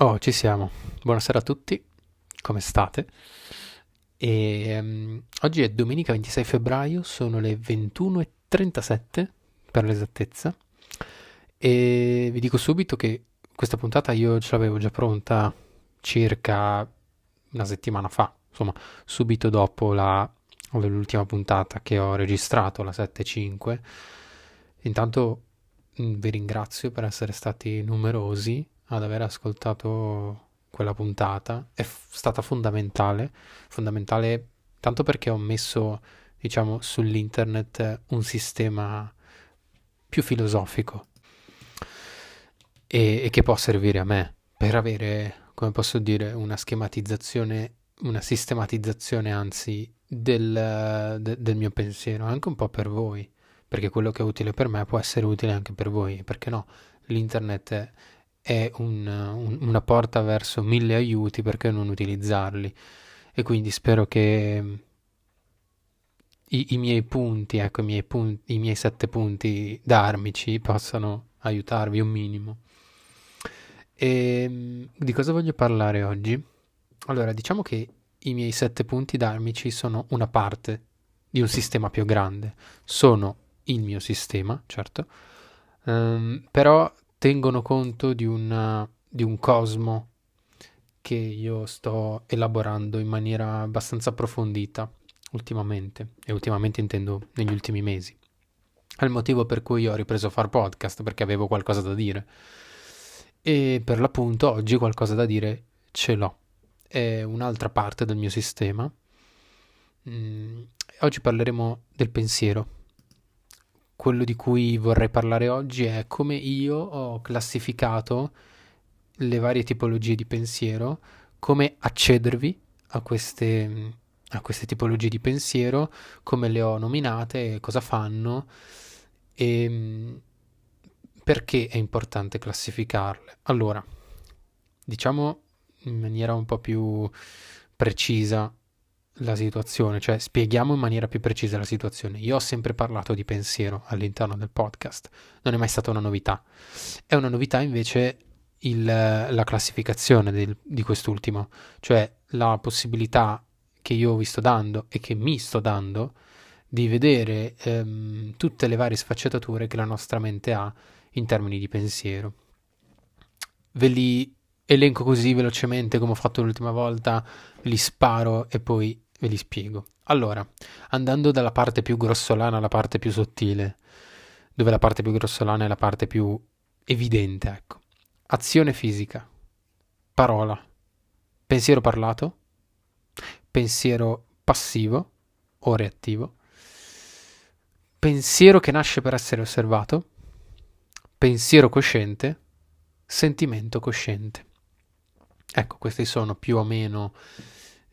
Oh, ci siamo. Buonasera a tutti, come state? E, um, oggi è domenica 26 febbraio, sono le 21.37 per l'esattezza. E vi dico subito che questa puntata io ce l'avevo già pronta circa una settimana fa, insomma, subito dopo la, l'ultima puntata che ho registrato, la 7.5. Intanto mm, vi ringrazio per essere stati numerosi ad aver ascoltato quella puntata è f- stata fondamentale, fondamentale tanto perché ho messo, diciamo, sull'internet un sistema più filosofico e, e che può servire a me per avere, come posso dire, una schematizzazione, una sistematizzazione anzi del, de, del mio pensiero, anche un po' per voi, perché quello che è utile per me può essere utile anche per voi, perché no? L'internet è un, un, una porta verso mille aiuti, perché non utilizzarli? E quindi spero che i, i miei punti, ecco, i miei, punti, i miei sette punti d'armici possano aiutarvi un minimo. E ehm, di cosa voglio parlare oggi? Allora, diciamo che i miei sette punti d'armici sono una parte di un sistema più grande. Sono il mio sistema, certo, um, però tengono conto di, una, di un cosmo che io sto elaborando in maniera abbastanza approfondita ultimamente, e ultimamente intendo negli ultimi mesi. È il motivo per cui ho ripreso a fare podcast, perché avevo qualcosa da dire. E per l'appunto oggi qualcosa da dire ce l'ho. È un'altra parte del mio sistema. Mm, oggi parleremo del pensiero quello di cui vorrei parlare oggi è come io ho classificato le varie tipologie di pensiero, come accedervi a queste, a queste tipologie di pensiero, come le ho nominate, cosa fanno e perché è importante classificarle. Allora, diciamo in maniera un po' più precisa la situazione, cioè spieghiamo in maniera più precisa la situazione. Io ho sempre parlato di pensiero all'interno del podcast, non è mai stata una novità. È una novità invece il, la classificazione del, di quest'ultimo, cioè la possibilità che io vi sto dando e che mi sto dando di vedere ehm, tutte le varie sfaccettature che la nostra mente ha in termini di pensiero. Ve li elenco così velocemente come ho fatto l'ultima volta, li sparo e poi Ve li spiego. Allora, andando dalla parte più grossolana alla parte più sottile, dove la parte più grossolana è la parte più evidente, ecco. Azione fisica, parola, pensiero parlato, pensiero passivo o reattivo, pensiero che nasce per essere osservato, pensiero cosciente, sentimento cosciente. Ecco, questi sono più o meno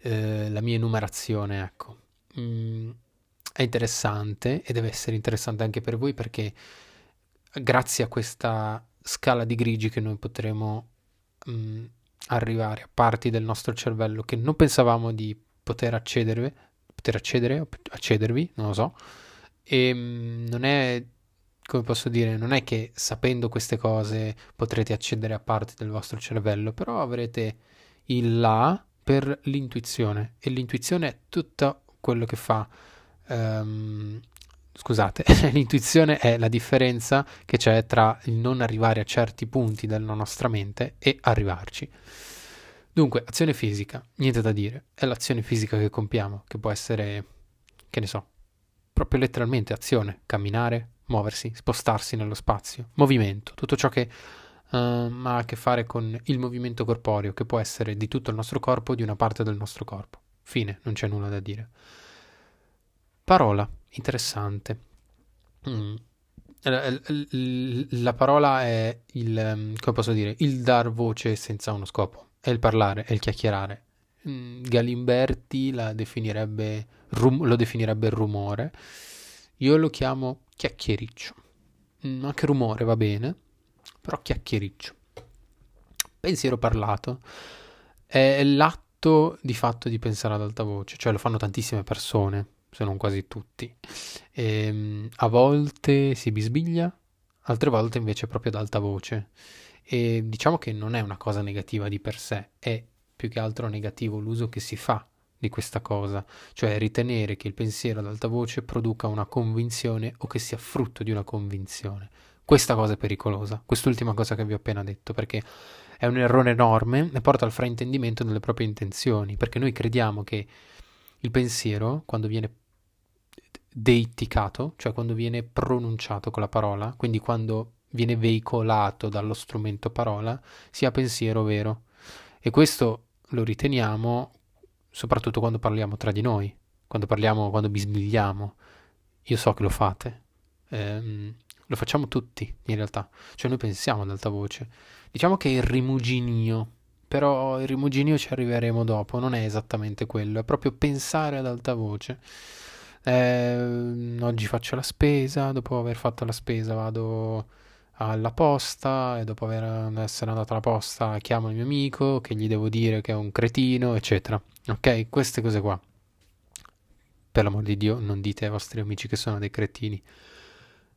eh, la mia enumerazione, ecco. Mm, è interessante e deve essere interessante anche per voi perché grazie a questa scala di grigi che noi potremo mm, arrivare a parti del nostro cervello che non pensavamo di poter accedere, poter accedere accedervi, non lo so. E mm, non è come posso dire, non è che sapendo queste cose potrete accedere a parti del vostro cervello, però avrete il là per l'intuizione e l'intuizione è tutto quello che fa um, scusate l'intuizione è la differenza che c'è tra il non arrivare a certi punti della nostra mente e arrivarci. Dunque azione fisica niente da dire è l'azione fisica che compiamo che può essere che ne so proprio letteralmente azione camminare muoversi spostarsi nello spazio movimento tutto ciò che uh, ha a che fare con il movimento corporeo, che può essere di tutto il nostro corpo o di una parte del nostro corpo. Fine, non c'è nulla da dire. Parola, interessante. Mm. La parola è il, ehm, come posso dire, il dar voce senza uno scopo, è il parlare, è il chiacchierare. Mm, Galimberti definirebbe, lo definirebbe rumore, io lo chiamo chiacchiericcio. Mm, anche rumore va bene, però chiacchiericcio. Pensiero parlato è l'atto di fatto di pensare ad alta voce, cioè lo fanno tantissime persone, se non quasi tutti. E, ehm, a volte si bisbiglia, altre volte invece proprio ad alta voce. E diciamo che non è una cosa negativa di per sé, è più che altro negativo l'uso che si fa di questa cosa, cioè ritenere che il pensiero ad alta voce produca una convinzione o che sia frutto di una convinzione. Questa cosa è pericolosa, quest'ultima cosa che vi ho appena detto, perché è un errore enorme e porta al fraintendimento delle proprie intenzioni, perché noi crediamo che il pensiero, quando viene deitticato, cioè quando viene pronunciato con la parola, quindi quando viene veicolato dallo strumento parola, sia pensiero vero. E questo lo riteniamo soprattutto quando parliamo tra di noi, quando parliamo, quando bisbigliamo. Io so che lo fate. Ehm, lo facciamo tutti, in realtà. Cioè noi pensiamo ad alta voce. Diciamo che è il rimuginio, però il rimuginio ci arriveremo dopo, non è esattamente quello, è proprio pensare ad alta voce. Eh, oggi faccio la spesa, dopo aver fatto la spesa vado alla posta e dopo aver, essere andato alla posta chiamo il mio amico che gli devo dire che è un cretino, eccetera. Ok, queste cose qua. Per l'amor di Dio, non dite ai vostri amici che sono dei cretini.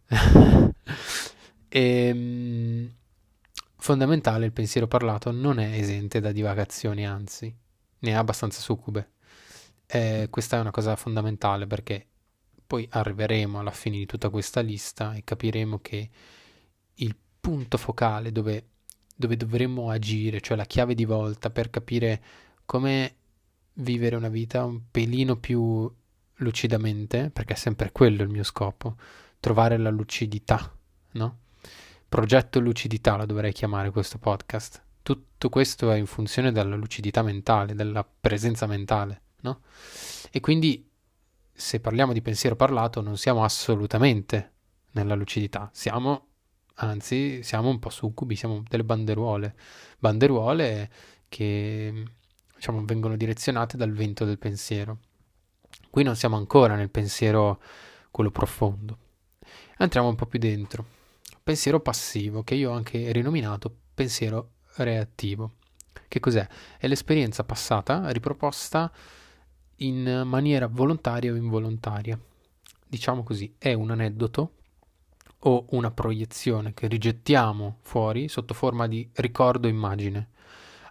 E, ehm, fondamentale, il pensiero parlato non è esente da divagazioni, anzi, ne ha abbastanza succube. E questa è una cosa fondamentale perché poi arriveremo alla fine di tutta questa lista e capiremo che il punto focale dove, dove dovremmo agire, cioè la chiave di volta per capire come vivere una vita un pelino più lucidamente, perché è sempre quello il mio scopo, trovare la lucidità, no? Progetto lucidità la dovrei chiamare questo podcast. Tutto questo è in funzione della lucidità mentale, della presenza mentale, no? E quindi se parliamo di pensiero parlato non siamo assolutamente nella lucidità, siamo anzi siamo un po' succubi, siamo delle banderuole, banderuole che diciamo, vengono direzionate dal vento del pensiero. Qui non siamo ancora nel pensiero quello profondo. Entriamo un po' più dentro. Pensiero passivo, che io ho anche rinominato pensiero reattivo. Che cos'è? È l'esperienza passata riproposta in maniera volontaria o involontaria. Diciamo così, è un aneddoto o una proiezione che rigettiamo fuori sotto forma di ricordo immagine.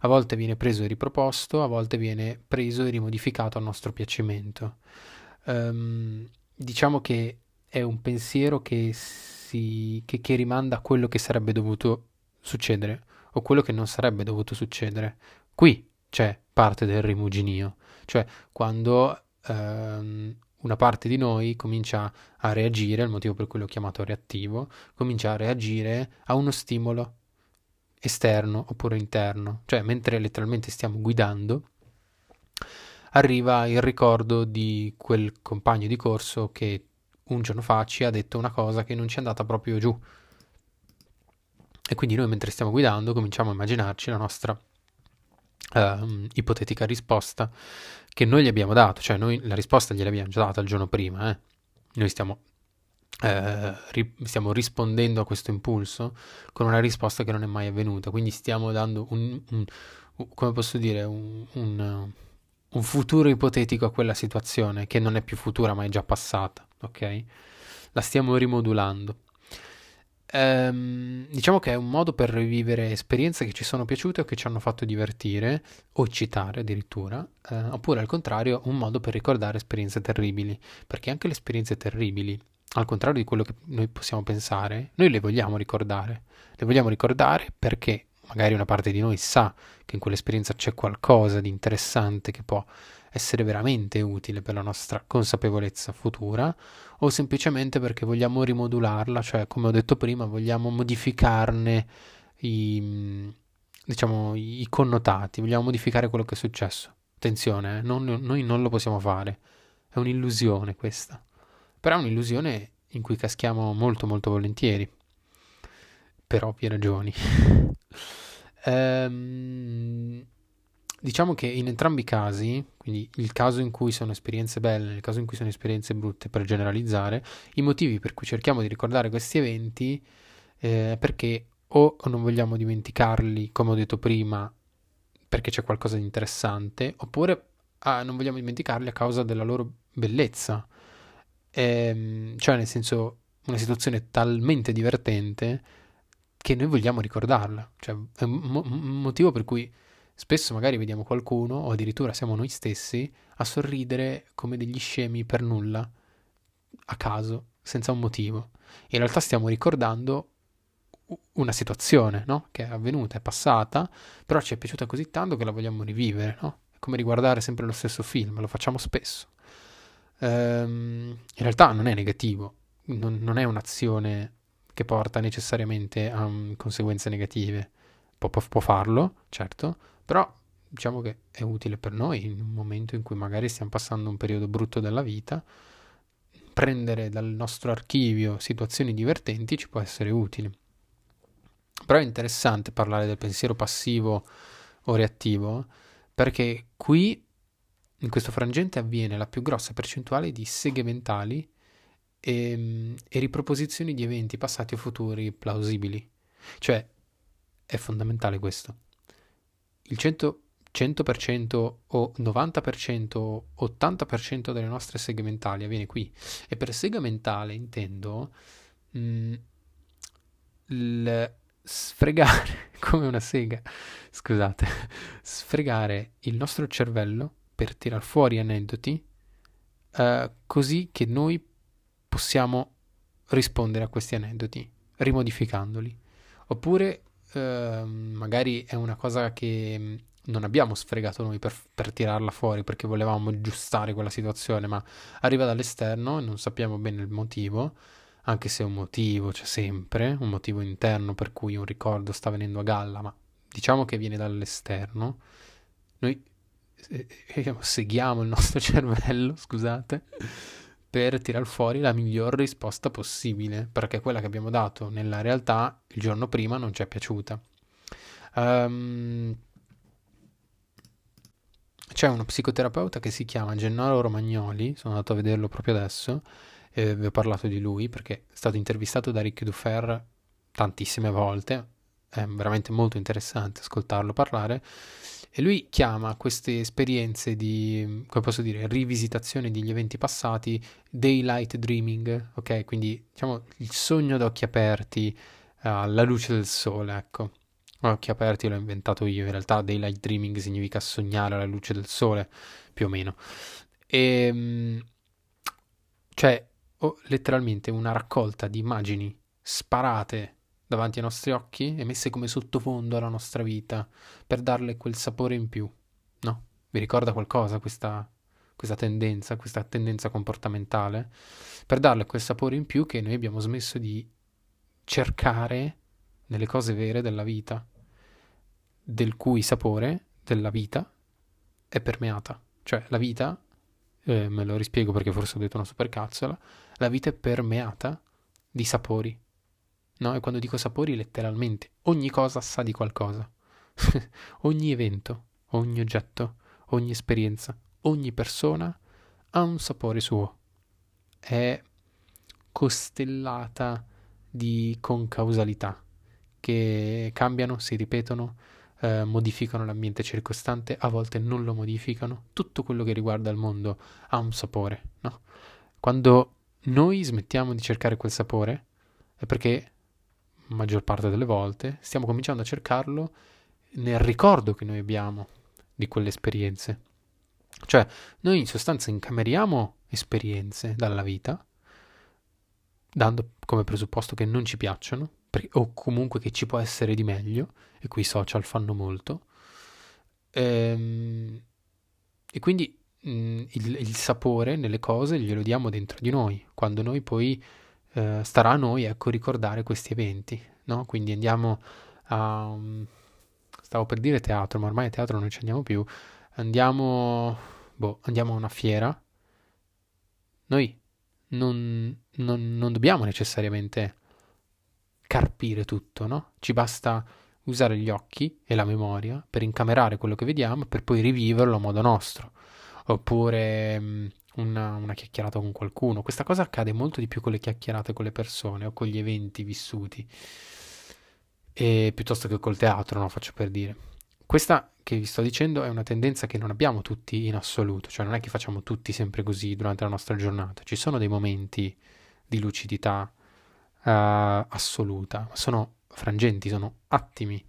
A volte viene preso e riproposto, a volte viene preso e rimodificato a nostro piacimento. Um, diciamo che è un pensiero che, si, che, che rimanda a quello che sarebbe dovuto succedere o quello che non sarebbe dovuto succedere. Qui c'è parte del rimuginio, cioè quando um, una parte di noi comincia a reagire, il motivo per cui l'ho chiamato reattivo, comincia a reagire a uno stimolo esterno oppure interno, cioè mentre letteralmente stiamo guidando, arriva il ricordo di quel compagno di corso che un giorno fa ci ha detto una cosa che non ci è andata proprio giù. E quindi noi mentre stiamo guidando cominciamo a immaginarci la nostra uh, ipotetica risposta che noi gli abbiamo dato, cioè noi la risposta gliel'abbiamo già data il giorno prima, eh. noi stiamo, eh, ri- stiamo, rispondendo a questo impulso con una risposta che non è mai avvenuta, quindi stiamo dando un, un come posso dire, un, un, un futuro ipotetico a quella situazione che non è più futura ma è già passata, ok? La stiamo rimodulando. Ehm, diciamo che è un modo per rivivere esperienze che ci sono piaciute o che ci hanno fatto divertire o eccitare addirittura, eh, oppure al contrario un modo per ricordare esperienze terribili, perché anche le esperienze terribili, al contrario di quello che noi possiamo pensare, noi le vogliamo ricordare. Le vogliamo ricordare perché magari una parte di noi sa che in quell'esperienza c'è qualcosa di interessante che può essere veramente utile per la nostra consapevolezza futura o semplicemente perché vogliamo rimodularla, cioè come ho detto prima, vogliamo modificarne i, diciamo, i connotati, vogliamo modificare quello che è successo. Attenzione, eh, non, noi non lo possiamo fare, è un'illusione questa, però è un'illusione in cui caschiamo molto molto volentieri, per ovvie ragioni. ehm Diciamo che in entrambi i casi, quindi il caso in cui sono esperienze belle e il caso in cui sono esperienze brutte, per generalizzare, i motivi per cui cerchiamo di ricordare questi eventi eh, è perché o non vogliamo dimenticarli, come ho detto prima, perché c'è qualcosa di interessante, oppure ah, non vogliamo dimenticarli a causa della loro bellezza. Ehm, cioè, nel senso, una situazione talmente divertente che noi vogliamo ricordarla. Cioè, è un, mo- motivo per cui spesso magari vediamo qualcuno, o addirittura siamo noi stessi, a sorridere come degli scemi per nulla, a caso, senza un motivo. In realtà stiamo ricordando una situazione no? che è avvenuta, è passata, però ci è piaciuta così tanto che la vogliamo rivivere. No? È come riguardare sempre lo stesso film, lo facciamo spesso. Ehm, in realtà non è negativo, non, non, è un'azione che porta necessariamente a um, conseguenze negative. Può, può, può farlo, certo, però diciamo che è utile per noi in un momento in cui magari stiamo passando un periodo brutto della vita. Prendere dal nostro archivio situazioni divertenti ci può essere utile. Però è interessante parlare del pensiero passivo o reattivo perché qui in questo frangente avviene la più grossa percentuale di seghe mentali e, ehm, e riproposizioni di eventi passati o futuri plausibili. Cioè, è fondamentale questo. Il 100, 100% o 90% o 80% delle nostre seghe mentali avviene qui. E per sega mentale intendo mh, mm, il sfregare come una sega, scusate, sfregare il nostro cervello per tirar fuori aneddoti uh, così che noi possiamo rispondere a questi aneddoti rimodificandoli. Oppure uh, magari è una cosa che mm, non abbiamo sfregato noi per, per, tirarla fuori perché volevamo aggiustare quella situazione, ma arriva dall'esterno e non sappiamo bene il motivo anche se un motivo c'è sempre, un motivo interno per cui un ricordo sta venendo a galla, ma diciamo che viene dall'esterno, noi eh, eh, seguiamo il nostro cervello, scusate, per tirar fuori la miglior risposta possibile, perché quella che abbiamo dato nella realtà il giorno prima non ci è piaciuta. Um, c'è uno psicoterapeuta che si chiama Gennaro Romagnoli, sono andato a vederlo proprio adesso, eh, vi ho parlato di lui perché è stato intervistato da Ric Dufer tantissime volte, è veramente molto interessante ascoltarlo parlare e lui chiama queste esperienze di, come posso dire, rivisitazione degli eventi passati, daylight dreaming, ok? Quindi diciamo il sogno d'occhi aperti alla luce del sole, ecco. Occhi aperti l'ho inventato io, in realtà daylight dreaming significa sognare alla luce del sole, più o meno. E, ehm, cioè, o letteralmente una raccolta di immagini sparate davanti ai nostri occhi e messe come sottofondo alla nostra vita per darle quel sapore in più. No? Vi ricorda qualcosa questa, questa tendenza, questa tendenza comportamentale? Per darle quel sapore in più che noi abbiamo smesso di cercare nelle cose vere della vita, del cui sapore della vita è permeata. Cioè la vita, eh, me lo rispiego perché forse ho detto una supercazzola, la vita è permeata di sapori. No? E quando dico sapori, letteralmente, ogni cosa sa di qualcosa. ogni evento, ogni oggetto, ogni esperienza, ogni persona ha un sapore suo. È costellata di concausalità che cambiano, si ripetono, eh, modificano l'ambiente circostante, a volte non lo modificano. Tutto quello che riguarda il mondo ha un sapore. No? Quando noi smettiamo di cercare quel sapore è perché, maggior parte delle volte, stiamo cominciando a cercarlo nel ricordo che noi abbiamo di quelle esperienze. Cioè, noi in sostanza incameriamo esperienze dalla vita, dando come presupposto che non ci piacciono, o comunque che ci può essere di meglio, e qui i social fanno molto. Ehm, e quindi Mm, il, il, sapore nelle cose glielo diamo dentro di noi, quando noi poi eh, starà a noi ecco, ricordare questi eventi, no? Quindi andiamo a... Um, stavo per dire teatro, ma ormai a teatro non ci andiamo più, andiamo, boh, andiamo a una fiera, noi non, non, non dobbiamo necessariamente carpire tutto, no? Ci basta usare gli occhi e la memoria per incamerare quello che vediamo per poi riviverlo a modo nostro oppure mm, una, una, chiacchierata con qualcuno. Questa cosa accade molto di più con le chiacchierate con le persone o con gli eventi vissuti, e, piuttosto che col teatro, no? Faccio per dire. Questa che vi sto dicendo è una tendenza che non abbiamo tutti in assoluto, cioè non è che facciamo tutti sempre così durante la nostra giornata, ci sono dei momenti di lucidità uh, assoluta, sono frangenti, sono attimi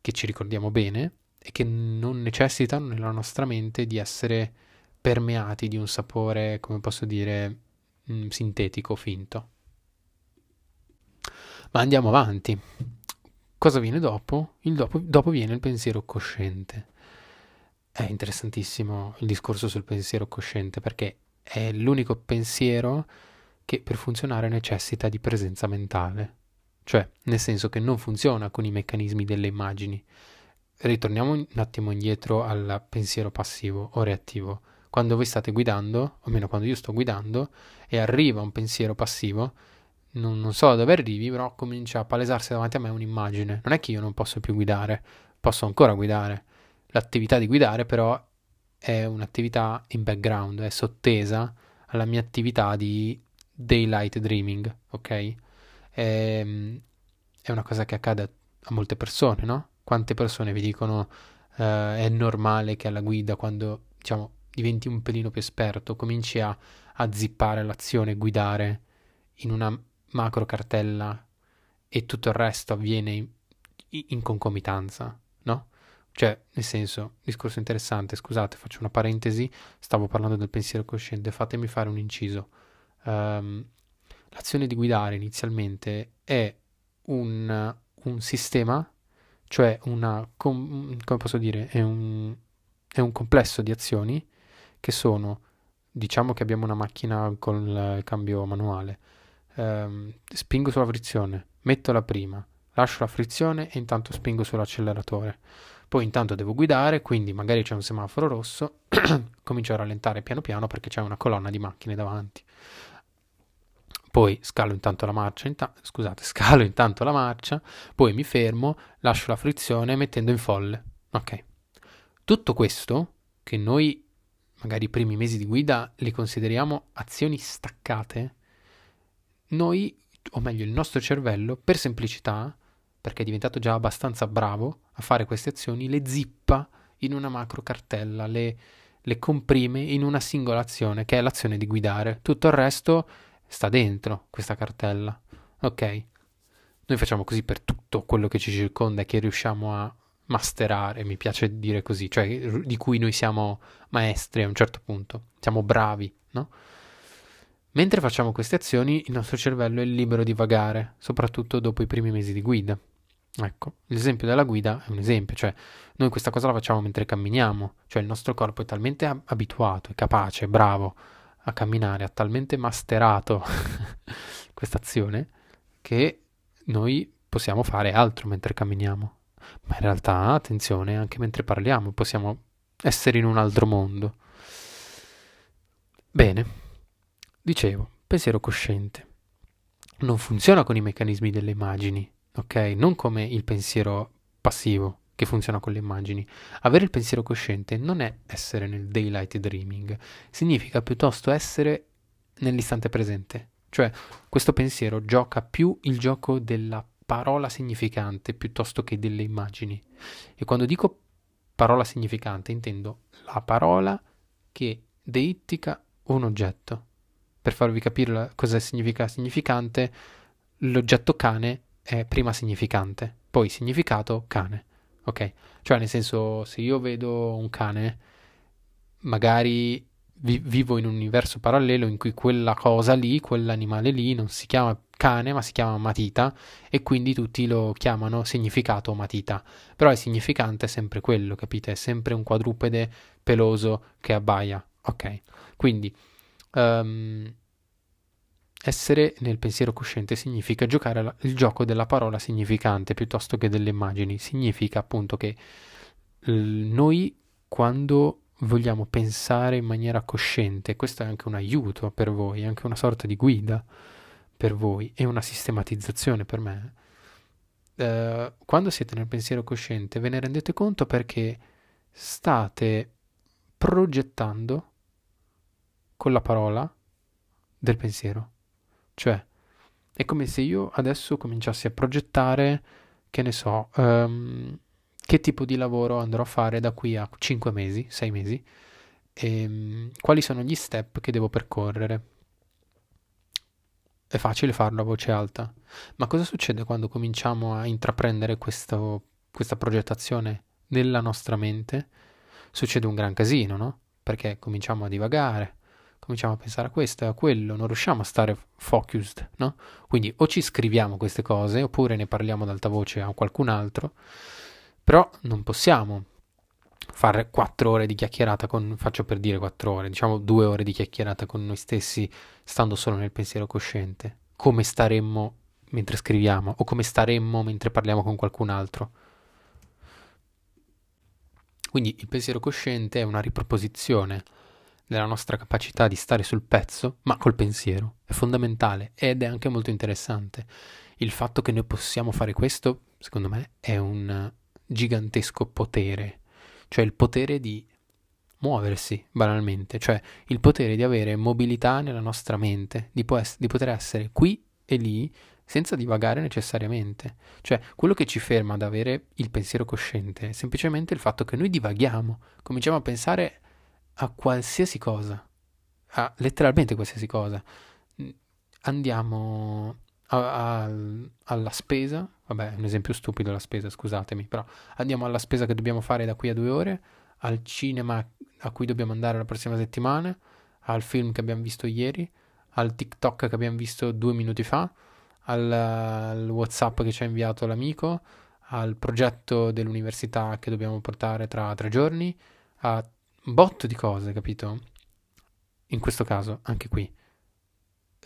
che ci ricordiamo bene e che non necessitano nella nostra mente di essere permeati di un sapore, come posso dire, mh, sintetico, finto. Ma andiamo avanti. Cosa viene dopo? dopo? Dopo viene il pensiero cosciente. È interessantissimo il discorso sul pensiero cosciente perché è l'unico pensiero che per funzionare necessita di presenza mentale. Cioè, nel senso che non funziona con i meccanismi delle immagini. Ritorniamo un attimo indietro al pensiero passivo o reattivo. Quando voi state guidando, o almeno quando io sto guidando, e arriva un pensiero passivo, non, non so da dove arrivi, però comincia a palesarsi davanti a me un'immagine. Non è che io non posso più guidare, posso ancora guidare. L'attività di guidare però è un'attività in background, è sottesa alla mia attività di daylight dreaming, ok? È, ehm, è una cosa che accade a molte persone, no? Quante persone vi dicono uh, è normale che alla guida quando diciamo diventi un pelino più esperto cominci a, a zippare l'azione, guidare in una macro cartella e tutto il resto avviene in, in concomitanza, no? Cioè, nel senso, discorso interessante, scusate, faccio una parentesi, stavo parlando del pensiero cosciente, fatemi fare un inciso. Um, l'azione di guidare inizialmente è un, un sistema, cioè una, com, come posso dire, è un, è un complesso di azioni che sono, diciamo che abbiamo una macchina con il cambio manuale, ehm, spingo sulla frizione, metto la prima, lascio la frizione e intanto spingo sull'acceleratore. Poi intanto devo guidare, quindi magari c'è un semaforo rosso, comincio a rallentare piano piano perché c'è una colonna di macchine davanti. Poi scalo intanto la marcia, inta- scusate, scalo intanto la marcia, poi mi fermo, lascio la frizione mettendo in folle. Ok. Tutto questo che noi magari i primi mesi di guida li consideriamo azioni staccate, noi, o meglio il nostro cervello, per semplicità, perché è diventato già abbastanza bravo a fare queste azioni, le zippa in una macro cartella, le, le comprime in una singola azione, che è l'azione di guidare. Tutto il resto sta dentro questa cartella. Ok? Noi facciamo così per tutto quello che ci circonda e che riusciamo a masterare, mi piace dire così, cioè di cui noi siamo maestri a un certo punto, siamo bravi, no? Mentre facciamo queste azioni, il nostro cervello è libero di vagare, soprattutto dopo i primi mesi di guida. Ecco, l'esempio della guida è un esempio, cioè noi questa cosa la facciamo mentre camminiamo, cioè il nostro corpo è talmente abituato, è capace, è bravo a camminare, ha talmente masterato questa azione che noi possiamo fare altro mentre camminiamo. Ma in realtà, attenzione, anche mentre parliamo possiamo essere in un altro mondo. Bene, Dicevo, pensiero cosciente. Non funziona con i meccanismi delle immagini, ok? Non come il pensiero passivo che funziona con le immagini. Avere il pensiero cosciente non è essere nel daylight dreaming, significa piuttosto essere nell'istante presente. Cioè, questo pensiero gioca più il gioco della parola significante piuttosto che delle immagini. E quando dico parola significante intendo la parola che deittica un oggetto per farvi capire cosa significa significante, l'oggetto cane è prima significante, poi significato cane. Ok? Cioè, nel senso, se io vedo un cane, magari vi- vivo in un universo parallelo in cui quella cosa lì, quell'animale lì, non si chiama cane, ma si chiama matita, e quindi tutti lo chiamano significato matita. Però il significante è sempre quello, capite? È sempre un quadrupede peloso che abbaia. Ok? Quindi Um, essere nel pensiero cosciente significa giocare la, il gioco della parola significante piuttosto che delle immagini. Significa appunto che l, noi quando vogliamo pensare in maniera cosciente, questo è anche un aiuto per voi, anche una sorta di guida per voi e una sistematizzazione per me. Uh, quando siete nel pensiero cosciente ve ne rendete conto perché state progettando con la parola del pensiero. Cioè, è come se io adesso cominciassi a progettare, che ne so, um, che tipo di lavoro andrò a fare da qui a 5 mesi, 6 mesi, e um, quali sono gli step che devo percorrere. è facile farlo a voce alta. Ma cosa succede quando cominciamo a intraprendere questo, questa progettazione nella nostra mente? Succede un gran casino, no? Perché cominciamo a divagare, cominciamo a pensare a questo e a quello, non riusciamo a stare focused, no? Quindi o ci scriviamo queste cose oppure ne parliamo ad alta voce a qualcun altro, però non possiamo fare quattro ore di chiacchierata con, faccio per dire quattro ore, diciamo due ore di chiacchierata con noi stessi, stando solo nel pensiero cosciente. Come staremmo mentre scriviamo o come staremmo mentre parliamo con qualcun altro. Quindi il pensiero cosciente è una riproposizione della nostra capacità di stare sul pezzo, ma col pensiero. È fondamentale ed è anche molto interessante. Il fatto che noi possiamo fare questo, secondo me, è un gigantesco potere cioè il potere di muoversi banalmente, cioè il potere di avere mobilità nella nostra mente, di, po- di poter essere qui e lì senza divagare necessariamente. Cioè, quello che ci ferma ad avere il pensiero cosciente è semplicemente il fatto che noi divaghiamo, cominciamo a pensare a qualsiasi cosa, a letteralmente qualsiasi cosa. Andiamo a, a, alla spesa, vabbè, è un esempio stupido la spesa, scusatemi, però andiamo alla spesa che dobbiamo fare da qui a due ore, al cinema a cui dobbiamo andare la prossima settimana, al film che abbiamo visto ieri, al TikTok che abbiamo visto due minuti fa, al, al WhatsApp che ci ha inviato l'amico, al progetto dell'università che dobbiamo portare tra tre giorni, a un botto di cose, capito? In questo caso, anche qui,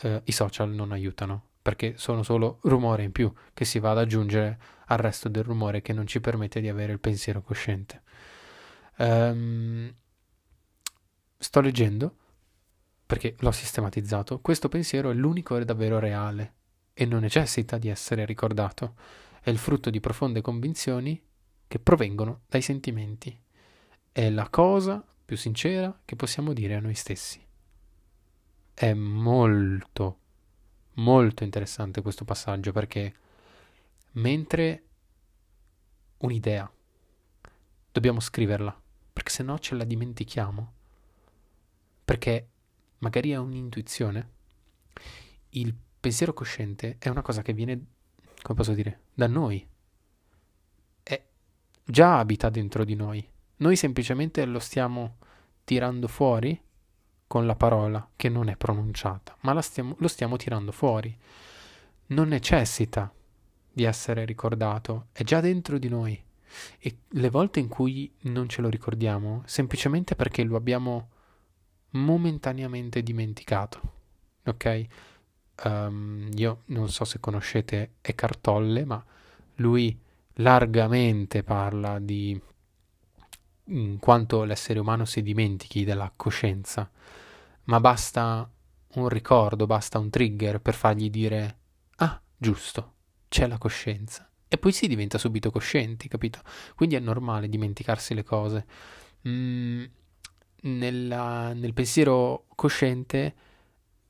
eh, i social non aiutano perché sono solo rumore in più che si va ad aggiungere al resto del rumore che non ci permette di avere il pensiero cosciente. Um, sto leggendo, perché l'ho sistematizzato, questo pensiero è l'unico davvero reale e non necessita di essere ricordato. È il frutto di profonde convinzioni che provengono dai sentimenti. È la cosa più sincera che possiamo dire a noi stessi. È molto molto interessante questo passaggio perché mentre un'idea dobbiamo scriverla, perché se no ce la dimentichiamo, perché magari è un'intuizione, il pensiero cosciente è una cosa che viene, come posso dire, da noi, è già abita dentro di noi, noi semplicemente lo stiamo tirando fuori con la parola che non è pronunciata, ma stiamo, lo stiamo tirando fuori. Non necessita di essere ricordato, è già dentro di noi. E le volte in cui non ce lo ricordiamo, semplicemente perché lo abbiamo momentaneamente dimenticato. Ok? Um, io non so se conoscete Eckhart Tolle, ma lui largamente parla di mm, quanto l'essere umano si dimentichi della coscienza ma basta un ricordo, basta un trigger per fargli dire ah, giusto, c'è la coscienza. E poi si diventa subito coscienti, capito? Quindi è normale dimenticarsi le cose. Mm, nella, nel pensiero cosciente,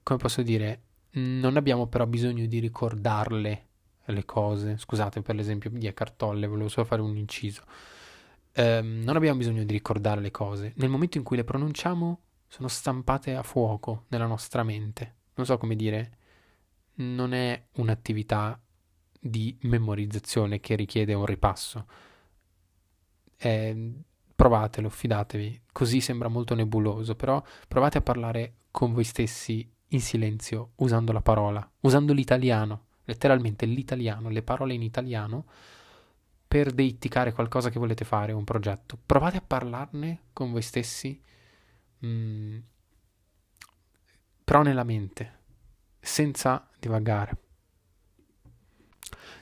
come posso dire, non abbiamo però bisogno di ricordarle le cose. Scusate per l'esempio di Eckhart Tolle, volevo solo fare un inciso. Um, non abbiamo bisogno di ricordare le cose. Nel momento in cui le pronunciamo, sono stampate a fuoco nella nostra mente. Non so come dire, non è un'attività di memorizzazione che richiede un ripasso. È, provatelo, fidatevi. Così sembra molto nebuloso, però provate a parlare con voi stessi in silenzio, usando la parola, usando l'italiano, letteralmente l'italiano, le parole in italiano per deiticare qualcosa che volete fare, un progetto. Provate a parlarne con voi stessi mm, però nella mente, senza divagare.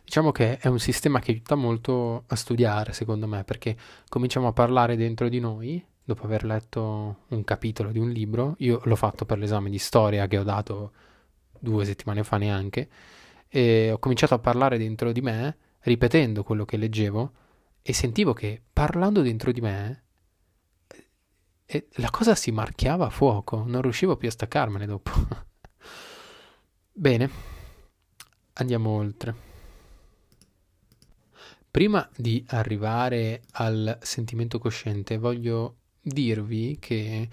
Diciamo che è un sistema che aiuta molto a studiare, secondo me, perché cominciamo a parlare dentro di noi, dopo aver letto un capitolo di un libro. Io l'ho fatto per l'esame di storia che ho dato due settimane fa neanche, e ho cominciato a parlare dentro di me, ripetendo quello che leggevo, e sentivo che parlando dentro di me e la cosa si marchiava a fuoco, non riuscivo più a staccarmene dopo. Bene, andiamo oltre. Prima di arrivare al sentimento cosciente, voglio dirvi che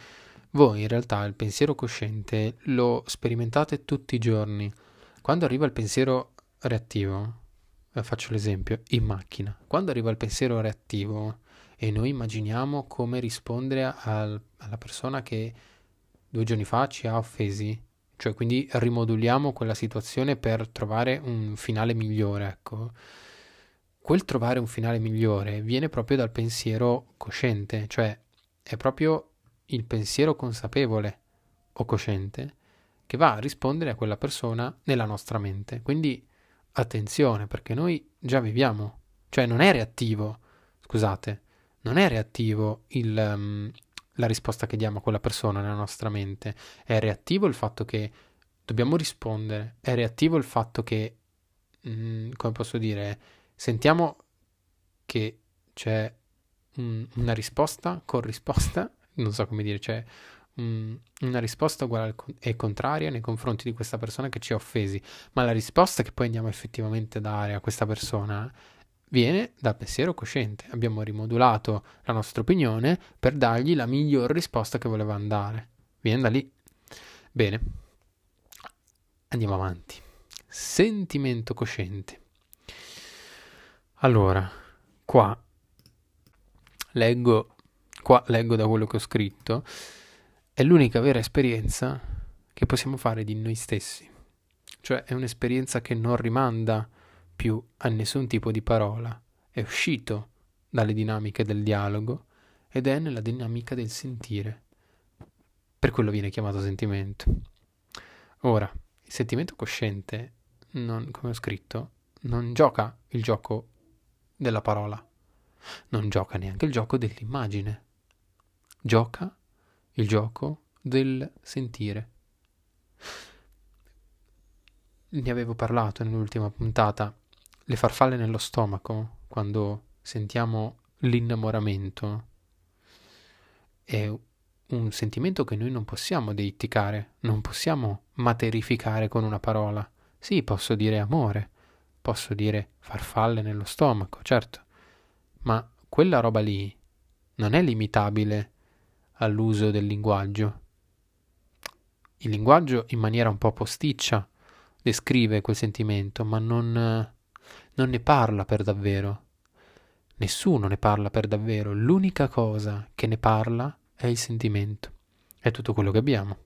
voi in realtà il pensiero cosciente lo sperimentate tutti i giorni, Quando arriva il pensiero reattivo, eh, faccio l'esempio, in macchina, quando arriva il pensiero reattivo e noi immaginiamo come rispondere al, alla persona che due giorni fa ci ha offesi, cioè quindi rimoduliamo quella situazione per trovare un finale migliore, ecco. Quel trovare un finale migliore viene proprio dal pensiero cosciente, cioè è proprio il pensiero consapevole o cosciente che va a rispondere a quella persona nella nostra mente. Quindi attenzione, perché noi già viviamo, cioè non è reattivo, scusate, non è reattivo il, um, la risposta che diamo a quella persona nella nostra mente, è reattivo il fatto che dobbiamo rispondere, è reattivo il fatto che, mm, come posso dire, sentiamo che c'è un, una risposta con risposta, non so come dire, c'è un, una risposta uguale e contraria nei confronti di questa persona che ci ha offesi, ma la risposta che poi andiamo effettivamente a dare a questa persona viene dal pensiero cosciente. Abbiamo rimodulato la nostra opinione per dargli la miglior risposta che voleva andare. Viene da lì. Bene, andiamo avanti. Sentimento cosciente. Allora, qua leggo, qua leggo da quello che ho scritto, è l'unica vera esperienza che possiamo fare di noi stessi. Cioè è un'esperienza che non rimanda più a nessun tipo di parola, è uscito dalle dinamiche del dialogo ed è nella dinamica del sentire. Per quello viene chiamato sentimento. Ora, il sentimento cosciente, non, come ho scritto, non gioca il gioco della parola, non gioca neanche il gioco dell'immagine, gioca il gioco del sentire. Ne avevo parlato nell'ultima puntata le farfalle nello stomaco, quando sentiamo l'innamoramento, è un sentimento che noi non possiamo deificare, non possiamo materificare con una parola. Sì, posso dire amore, posso dire farfalle nello stomaco, certo, ma quella roba lì non è limitabile all'uso del linguaggio. Il linguaggio in maniera un po' posticcia descrive quel sentimento, ma non non ne parla per davvero. Nessuno ne parla per davvero. L'unica cosa che ne parla è il sentimento. È tutto quello che abbiamo.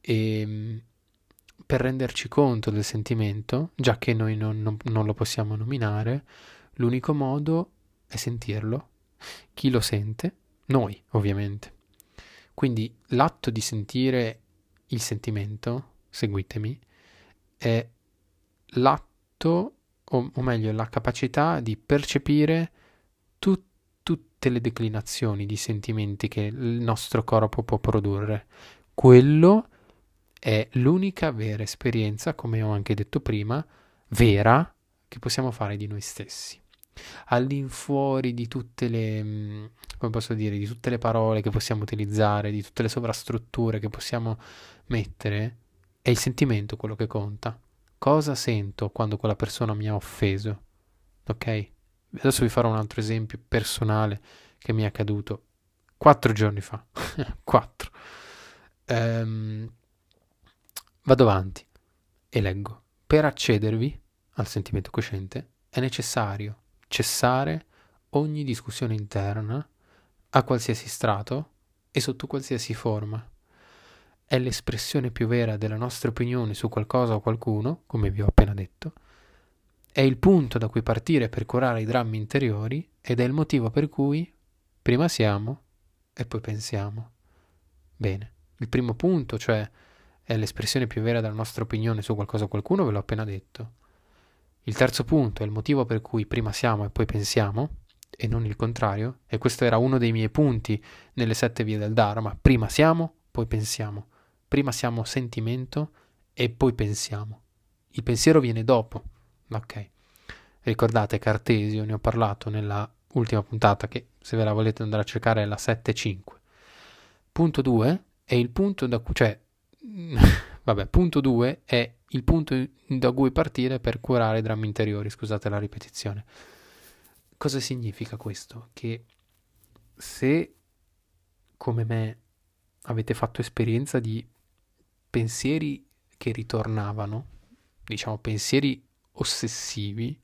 E ehm, per renderci conto del sentimento, già che noi non, non, non lo possiamo nominare, l'unico modo è sentirlo. Chi lo sente? Noi, ovviamente. Quindi l'atto di sentire il sentimento, seguitemi, è l'atto o, o meglio la capacità di percepire tu, tutte le declinazioni di sentimenti che il nostro corpo può produrre. Quello è l'unica vera esperienza, come ho anche detto prima, vera che possiamo fare di noi stessi. All'infuori di tutte le, mm, come posso dire, di tutte le parole che possiamo utilizzare, di tutte le sovrastrutture che possiamo mettere, è il sentimento quello che conta cosa sento quando quella persona mi ha offeso. Ok? Adesso vi farò un altro esempio personale che mi è accaduto quattro giorni fa. quattro. Um, vado avanti e leggo. Per accedervi al sentimento cosciente è necessario cessare ogni discussione interna a qualsiasi strato e sotto qualsiasi forma è l'espressione più vera della nostra opinione su qualcosa o qualcuno, come vi ho appena detto, è il punto da cui partire per curare i drammi interiori ed è il motivo per cui prima siamo e poi pensiamo. Bene, il primo punto, cioè è l'espressione più vera della nostra opinione su qualcosa o qualcuno, ve l'ho appena detto. Il terzo punto è il motivo per cui prima siamo e poi pensiamo, e non il contrario, e questo era uno dei miei punti nelle sette vie del Dharma, prima siamo, poi pensiamo. Prima siamo sentimento e poi pensiamo. Il pensiero viene dopo. Ok. Ricordate Cartesio, ne ho parlato nella ultima puntata che se ve la volete andare a cercare è la 7.5. Punto 2 è il punto da cui, cioè, vabbè, punto 2 è il punto da cui partire per curare i drammi interiori, scusate la ripetizione. Cosa significa questo? Che se come me avete fatto esperienza di pensieri che ritornavano, diciamo pensieri ossessivi,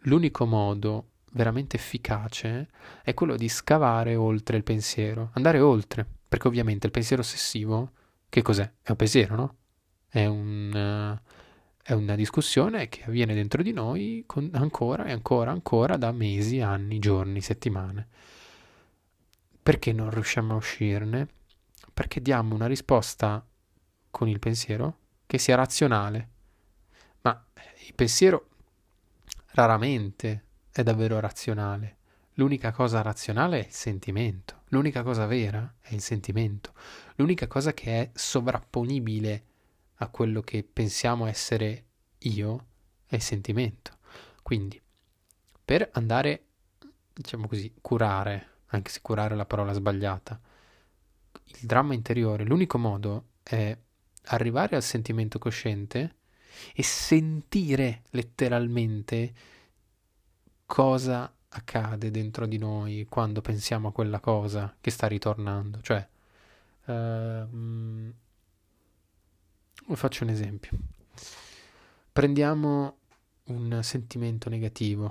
l'unico modo veramente efficace è quello di scavare oltre il pensiero, andare oltre, perché ovviamente il pensiero ossessivo, che cos'è? È un pensiero, no? È, un, uh, è una discussione che avviene dentro di noi ancora e ancora, ancora da mesi, anni, giorni, settimane. Perché non riusciamo a uscirne? Perché diamo una risposta con il pensiero che sia razionale. Ma il pensiero raramente è davvero razionale. L'unica cosa razionale è il sentimento. L'unica cosa vera è il sentimento. L'unica cosa che è sovrapponibile a quello che pensiamo essere io è il sentimento. Quindi, per andare, diciamo così, curare, anche se curare è la parola sbagliata, il dramma interiore, l'unico modo è arrivare al sentimento cosciente e sentire letteralmente cosa accade dentro di noi quando pensiamo a quella cosa che sta ritornando. Cioè, uh, faccio un esempio. Prendiamo un sentimento negativo,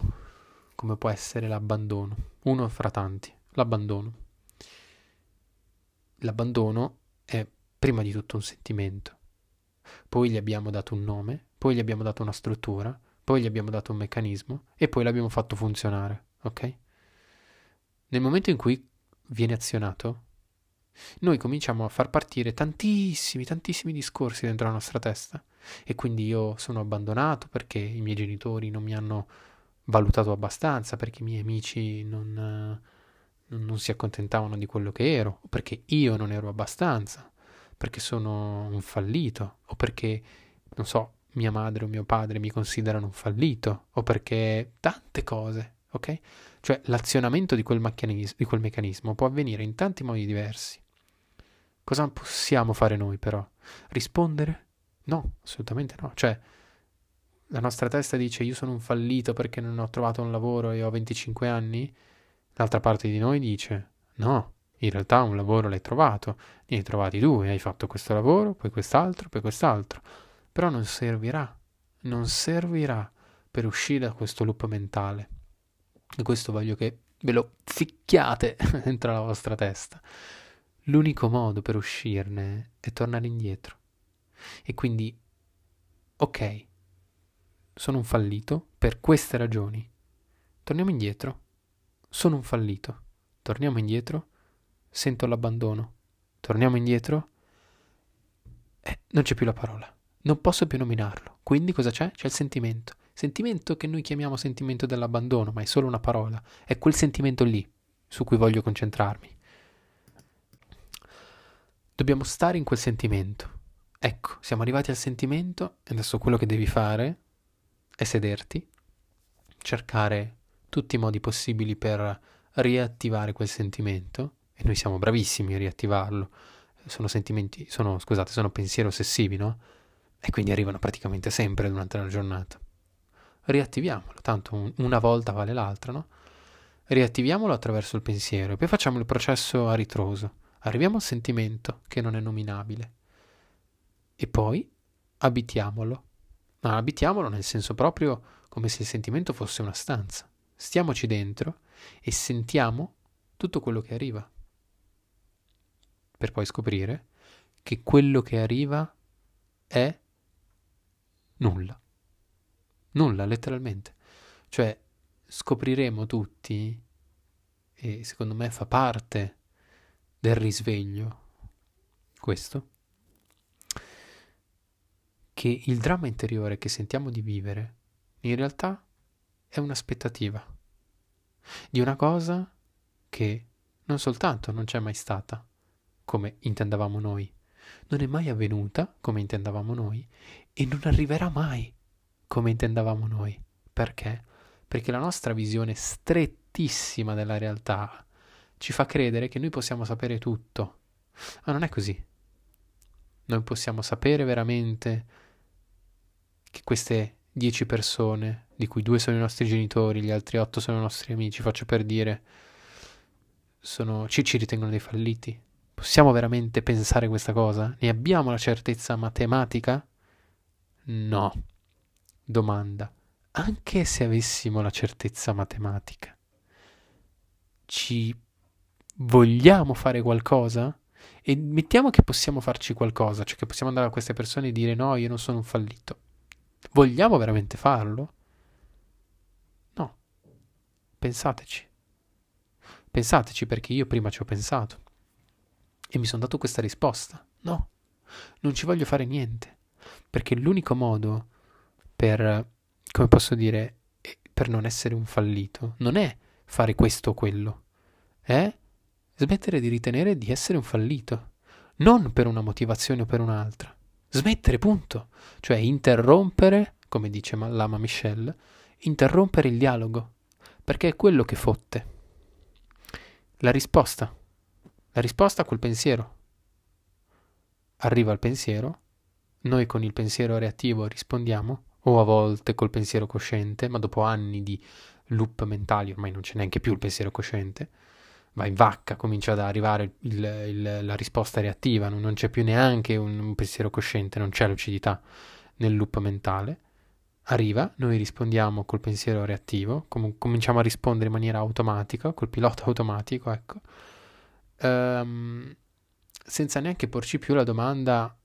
come può essere l'abbandono, uno fra tanti, l'abbandono. L'abbandono è prima di tutto un sentimento, poi gli abbiamo dato un nome, poi gli abbiamo dato una struttura, poi gli abbiamo dato un meccanismo e poi l'abbiamo fatto funzionare, ok? Nel momento in cui viene azionato, noi cominciamo a far partire tantissimi, tantissimi discorsi dentro la nostra testa. E quindi io sono abbandonato perché i miei genitori non mi hanno valutato abbastanza, perché i miei amici non, non si accontentavano di quello che ero, perché io non ero abbastanza perché sono un fallito, o perché, non so, mia madre o mio padre mi considerano un fallito, o perché tante cose, ok? Cioè l'azionamento di quel, meccanismo, di quel meccanismo può avvenire in tanti modi diversi. Cosa possiamo fare noi però? Rispondere? No, assolutamente no. Cioè, la nostra testa dice io sono un fallito perché non ho trovato un lavoro e ho 25 anni, l'altra parte di noi dice no, in realtà un lavoro l'hai trovato, ne hai trovati due, hai fatto questo lavoro, poi quest'altro, poi quest'altro. Però non servirà, non servirà per uscire da questo loop mentale. E questo voglio che ve lo ficchiate dentro la vostra testa. L'unico modo per uscirne è tornare indietro. E quindi, ok, sono un fallito per queste ragioni. Torniamo indietro. Sono un fallito. Torniamo indietro sento l'abbandono. Torniamo indietro? Eh, non c'è più la parola. Non posso più nominarlo. Quindi cosa c'è? C'è il sentimento. Sentimento che noi chiamiamo sentimento dell'abbandono, ma è solo una parola. È quel sentimento lì su cui voglio concentrarmi. Dobbiamo stare in quel sentimento. Ecco, siamo arrivati al sentimento e adesso quello che devi fare è sederti, cercare tutti i modi possibili per riattivare quel sentimento e noi siamo bravissimi a riattivarlo. Sono sentimenti, sono, scusate, sono pensieri ossessivi, no? E quindi arrivano praticamente sempre durante la giornata. Riattiviamolo, tanto un, una volta vale l'altra, no? Riattiviamolo attraverso il pensiero e poi facciamo il processo a ritroso. Arriviamo al sentimento che non è nominabile. E poi abitiamolo. Ma abitiamolo nel senso proprio come se il sentimento fosse una stanza. Stiamoci dentro e sentiamo tutto quello che arriva per poi scoprire che quello che arriva è nulla. Nulla, letteralmente. Cioè, scopriremo tutti, e secondo me fa parte del risveglio, questo, che il dramma interiore che sentiamo di vivere in realtà è un'aspettativa di una cosa che non soltanto non c'è mai stata, come intendavamo noi, non è mai avvenuta come intendavamo noi e non arriverà mai come intendavamo noi. Perché? Perché la nostra visione strettissima della realtà ci fa credere che noi possiamo sapere tutto. Ma non è così. Noi possiamo sapere veramente che queste dieci persone, di cui due sono i nostri genitori, gli altri otto sono i nostri amici, faccio per dire, sono, ci, ci ritengono dei falliti Possiamo veramente pensare questa cosa? Ne abbiamo la certezza matematica? No. Domanda. Anche se avessimo la certezza matematica, ci vogliamo fare qualcosa? E mettiamo che possiamo farci qualcosa, cioè che possiamo andare a queste persone e dire no, io non sono un fallito. Vogliamo veramente farlo? No. Pensateci. Pensateci perché io prima ci ho pensato. E mi sono dato questa risposta. No, non ci voglio fare niente. Perché l'unico modo per, come posso dire, per non essere un fallito non è fare questo o quello. È smettere di ritenere di essere un fallito. Non per una motivazione o per un'altra. Smettere, punto. Cioè interrompere, come dice l'ama Michelle, interrompere il dialogo. Perché è quello che fotte. La risposta la risposta a quel pensiero. Arriva il pensiero, noi con il pensiero reattivo rispondiamo, o a volte col pensiero cosciente, ma dopo anni di loop mentali ormai non c'è neanche più il pensiero cosciente, va in vacca, comincia ad arrivare il, il, la risposta reattiva, non, non c'è più neanche un, un, pensiero cosciente, non c'è lucidità nel loop mentale. Arriva, noi rispondiamo col pensiero reattivo, com- cominciamo a rispondere in maniera automatica, col pilota automatico, ecco ehm, senza neanche porci più la domanda,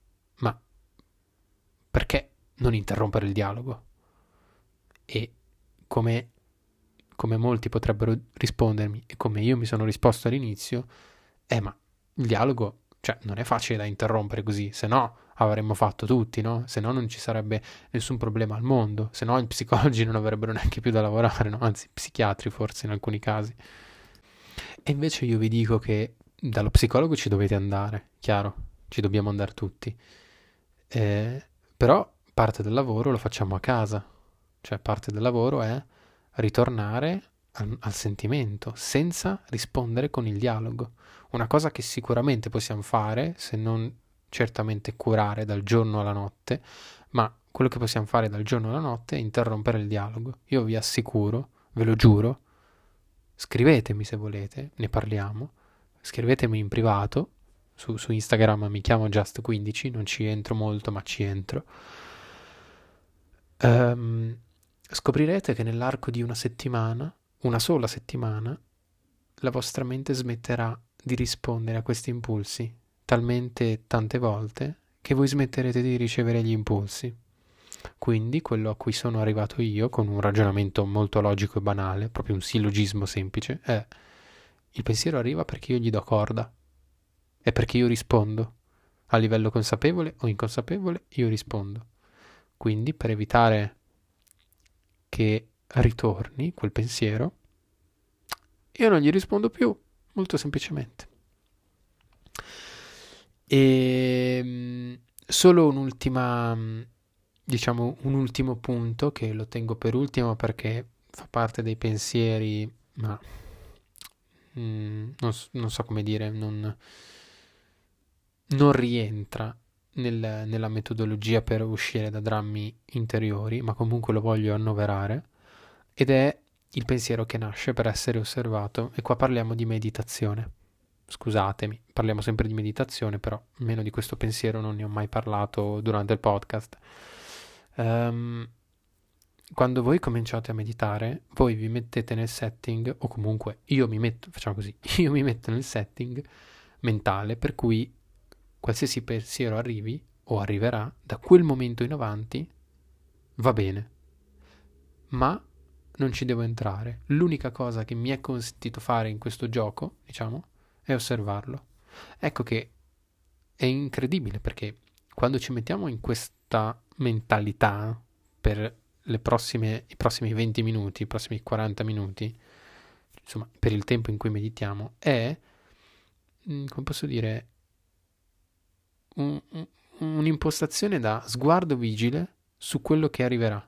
ma perché non interrompere il dialogo? E come, come molti potrebbero rispondermi, e come io mi sono risposto all'inizio, eh ma il dialogo, cioè, non è facile da interrompere così, se no avremmo fatto tutti, no? Se no non ci sarebbe nessun problema al mondo, se no i psicologi non avrebbero neanche più da lavorare, no? Anzi, psichiatri forse in alcuni casi. E invece io vi dico che dallo psicologo ci dovete andare, chiaro, ci dobbiamo andare tutti. Eh, però parte del lavoro lo facciamo a casa, cioè parte del lavoro è ritornare al, al sentimento senza rispondere con il dialogo. Una cosa che sicuramente possiamo fare, se non certamente curare dal giorno alla notte, ma quello che possiamo fare dal giorno alla notte è interrompere il dialogo. Io vi assicuro, ve lo giuro, scrivetemi se volete, ne parliamo scrivetemi in privato, su, su Instagram mi chiamo Just15, non ci entro molto ma ci entro. Um, scoprirete che nell'arco di una settimana, una sola settimana, la vostra mente smetterà di rispondere a questi impulsi talmente tante volte che voi smetterete di ricevere gli impulsi. Quindi quello a cui sono arrivato io, con un ragionamento molto logico e banale, proprio un sillogismo semplice, è il pensiero arriva perché io gli do corda. È perché io rispondo. A livello consapevole o inconsapevole, io rispondo. Quindi, per evitare che ritorni quel pensiero, io non gli rispondo più, molto semplicemente. E ehm, solo un'ultima, diciamo, un ultimo punto che lo tengo per ultimo perché fa parte dei pensieri, ma mm, non, non, so come dire, non, non rientra nel, nella metodologia per uscire da drammi interiori, ma comunque lo voglio annoverare, ed è il pensiero che nasce per essere osservato. E qua parliamo di meditazione. Scusatemi, parliamo sempre di meditazione, però meno di questo pensiero non ne ho mai parlato durante il podcast. Um, quando voi cominciate a meditare, voi vi mettete nel setting, o comunque io mi metto, facciamo così, io mi metto nel setting mentale per cui qualsiasi pensiero arrivi o arriverà, da quel momento in avanti va bene. Ma non ci devo entrare. L'unica cosa che mi è consentito fare in questo gioco, diciamo, è osservarlo. Ecco che è incredibile perché quando ci mettiamo in questa mentalità per prossime, i prossimi 20 minuti, i prossimi 40 minuti, insomma, per il tempo in cui meditiamo, è, mm, come posso dire, un, un, un'impostazione da sguardo vigile su quello che arriverà.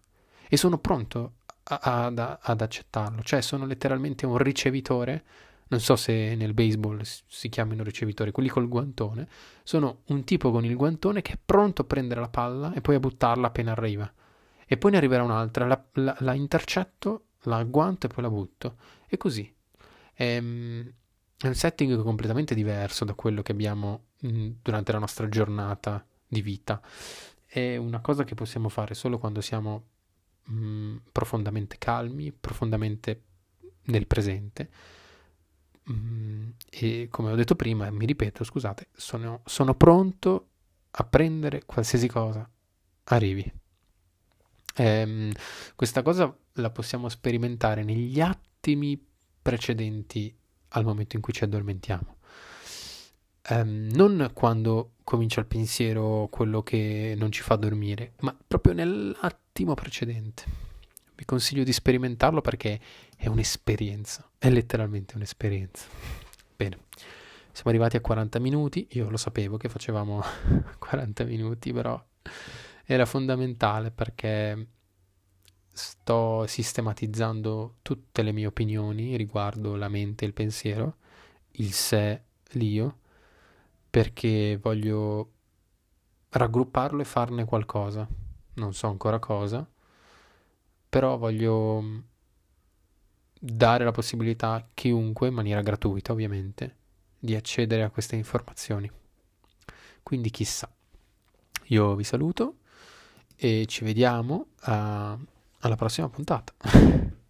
E sono pronto a, a, ad accettarlo, cioè sono letteralmente un ricevitore. Non so se nel baseball si chiamino ricevitori, quelli col guantone. Sono un tipo con il guantone che è pronto a prendere la palla e poi a buttarla appena arriva e poi ne arriverà un'altra, la, la, la intercetto, la agguanto e poi la butto. E così. Ehm, è un setting completamente diverso da quello che abbiamo mh, mm, durante la nostra giornata di vita. È una cosa che possiamo fare solo quando siamo mh, mm, profondamente calmi, profondamente nel presente. Mm, e come ho detto prima, mi ripeto, scusate, sono, sono pronto a prendere qualsiasi cosa arrivi. Ehm, questa cosa la possiamo sperimentare negli attimi precedenti al momento in cui ci addormentiamo. Um, non quando comincia il pensiero, quello che non ci fa dormire, ma proprio nell'attimo precedente. Vi consiglio di sperimentarlo perché è un'esperienza, è letteralmente un'esperienza. Bene, siamo arrivati a 40 minuti, io lo sapevo che facevamo 40 minuti, però era fondamentale perché sto sistematizzando tutte le mie opinioni riguardo la mente e il pensiero, il sé, l'io, perché voglio raggrupparlo e farne qualcosa. Non so ancora cosa, però voglio mm, dare la possibilità a chiunque, in maniera gratuita ovviamente, di accedere a queste informazioni. Quindi chissà. Io vi saluto e ci vediamo a alla prossima puntata.